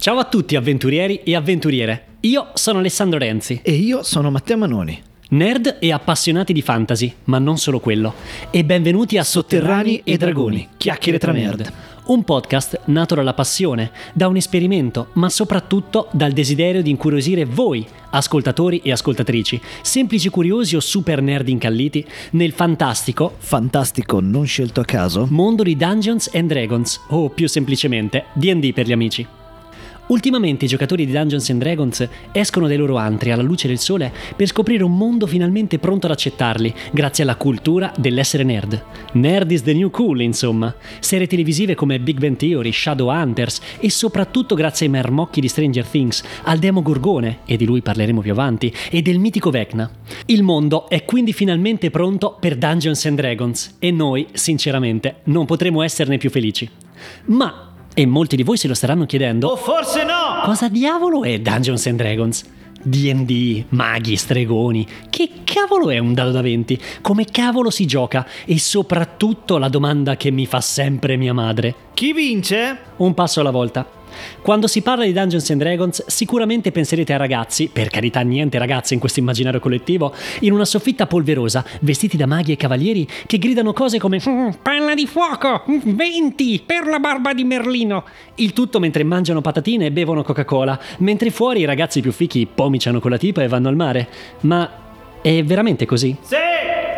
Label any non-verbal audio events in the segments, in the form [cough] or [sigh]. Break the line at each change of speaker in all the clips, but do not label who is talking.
Ciao a tutti avventurieri e avventuriere. Io sono Alessandro Renzi.
E io sono Matteo Manoni.
Nerd e appassionati di fantasy, ma non solo quello. E benvenuti a Sotterranei e Dragoni, chiacchiere tra nerd. Un podcast nato dalla passione, da un esperimento, ma soprattutto dal desiderio di incuriosire voi, ascoltatori e ascoltatrici, semplici curiosi o super nerd incalliti, nel fantastico,
Fantastico non scelto a caso.
mondo di Dungeons and Dragons, o più semplicemente D&D per gli amici. Ultimamente i giocatori di Dungeons and Dragons escono dai loro antri alla luce del sole per scoprire un mondo finalmente pronto ad accettarli, grazie alla cultura dell'essere nerd. Nerd is the new cool, insomma. Serie televisive come Big Bang Theory, Shadowhunters e soprattutto grazie ai marmocchi di Stranger Things, al Demo Gorgone, e di lui parleremo più avanti, e del mitico Vecna. Il mondo è quindi finalmente pronto per Dungeons and Dragons e noi, sinceramente, non potremo esserne più felici. Ma e molti di voi se lo staranno chiedendo.
O forse no!
Cosa diavolo è Dungeons and Dragons? DD, maghi, stregoni. Che cavolo è un dado da 20? Come cavolo si gioca? E soprattutto la domanda che mi fa sempre mia madre.
Chi vince?
Un passo alla volta. Quando si parla di Dungeons and Dragons, sicuramente penserete a ragazzi, per carità niente ragazze in questo immaginario collettivo, in una soffitta polverosa, vestiti da maghi e cavalieri che gridano cose come "Mm, Palla di fuoco! 20! Per la barba di Merlino! Il tutto mentre mangiano patatine e bevono Coca-Cola, mentre fuori i ragazzi più fichi pomiciano con la tipa e vanno al mare. Ma è veramente così?
Sì!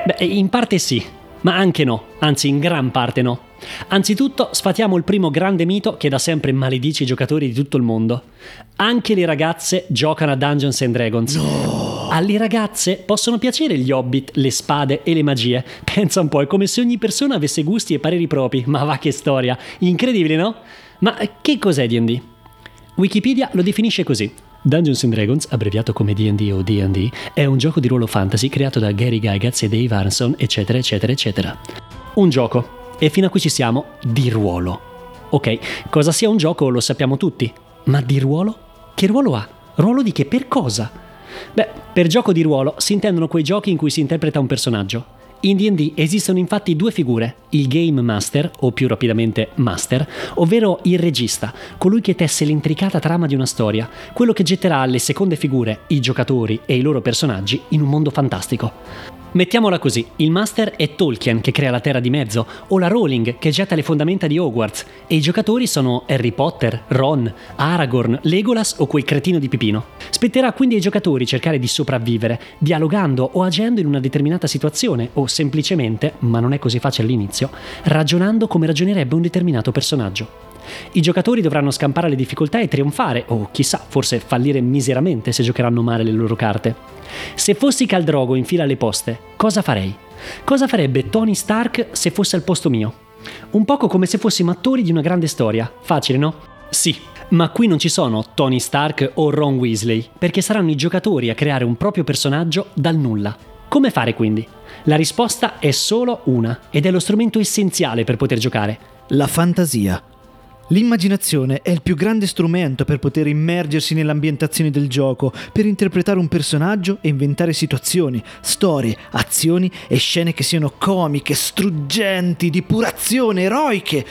Beh, in parte sì, ma anche no, anzi in gran parte no. Anzitutto sfatiamo il primo grande mito che da sempre maledice i giocatori di tutto il mondo. Anche le ragazze giocano a Dungeons and Dragons. No! Alle ragazze possono piacere gli hobbit, le spade e le magie. [laughs] Pensa un po', è come se ogni persona avesse gusti e pareri propri. Ma va che storia! Incredibile, no? Ma che cos'è D&D? Wikipedia lo definisce così. Dungeons and Dragons, abbreviato come D&D o D&D, è un gioco di ruolo fantasy creato da Gary Gygax e Dave Arneson, eccetera, eccetera, eccetera. Un gioco. E fino a qui ci siamo, di ruolo. Ok, cosa sia un gioco lo sappiamo tutti, ma di ruolo? Che ruolo ha? Ruolo di che? Per cosa? Beh, per gioco di ruolo si intendono quei giochi in cui si interpreta un personaggio. In D&D esistono infatti due figure, il Game Master, o più rapidamente Master, ovvero il regista, colui che tesse l'intricata trama di una storia, quello che getterà le seconde figure, i giocatori e i loro personaggi, in un mondo fantastico. Mettiamola così, il Master è Tolkien che crea la Terra di Mezzo, o la Rowling che getta le fondamenta di Hogwarts, e i giocatori sono Harry Potter, Ron, Aragorn, Legolas o quel cretino di Pipino. Spetterà quindi ai giocatori cercare di sopravvivere, dialogando o agendo in una determinata situazione, o semplicemente, ma non è così facile all'inizio, ragionando come ragionerebbe un determinato personaggio. I giocatori dovranno scampare le difficoltà e trionfare, o chissà, forse fallire miseramente se giocheranno male le loro carte. Se fossi Caldrogo in fila alle poste, cosa farei? Cosa farebbe Tony Stark se fosse al posto mio? Un poco come se fossimo attori di una grande storia. Facile, no? Sì, ma qui non ci sono Tony Stark o Ron Weasley, perché saranno i giocatori a creare un proprio personaggio dal nulla. Come fare quindi? La risposta è solo una, ed è lo strumento essenziale per poter giocare.
La fantasia. L'immaginazione è il più grande strumento per poter immergersi nell'ambientazione del gioco, per interpretare un personaggio e inventare situazioni, storie, azioni e scene che siano comiche, struggenti, di pura azione, eroiche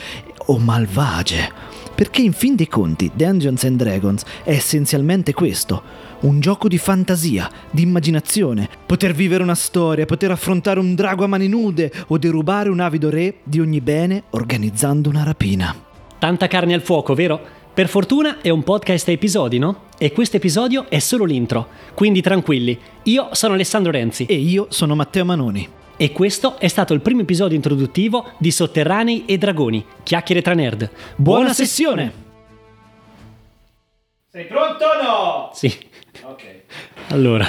o malvagie. Perché in fin dei conti Dungeons and Dragons è essenzialmente questo, un gioco di fantasia, di immaginazione, poter vivere una storia, poter affrontare un drago a mani nude o derubare un avido re di ogni bene organizzando una rapina.
Tanta carne al fuoco, vero? Per fortuna è un podcast a episodi, no? E questo episodio è solo l'intro, quindi tranquilli. Io sono Alessandro Renzi
E io sono Matteo Manoni.
e questo è stato il primo episodio introduttivo di Sotterranei e Dragoni, chiacchiere tra nerd. Buona, sessione!
Sei pronto o no?
Sì,
Ok.
allora.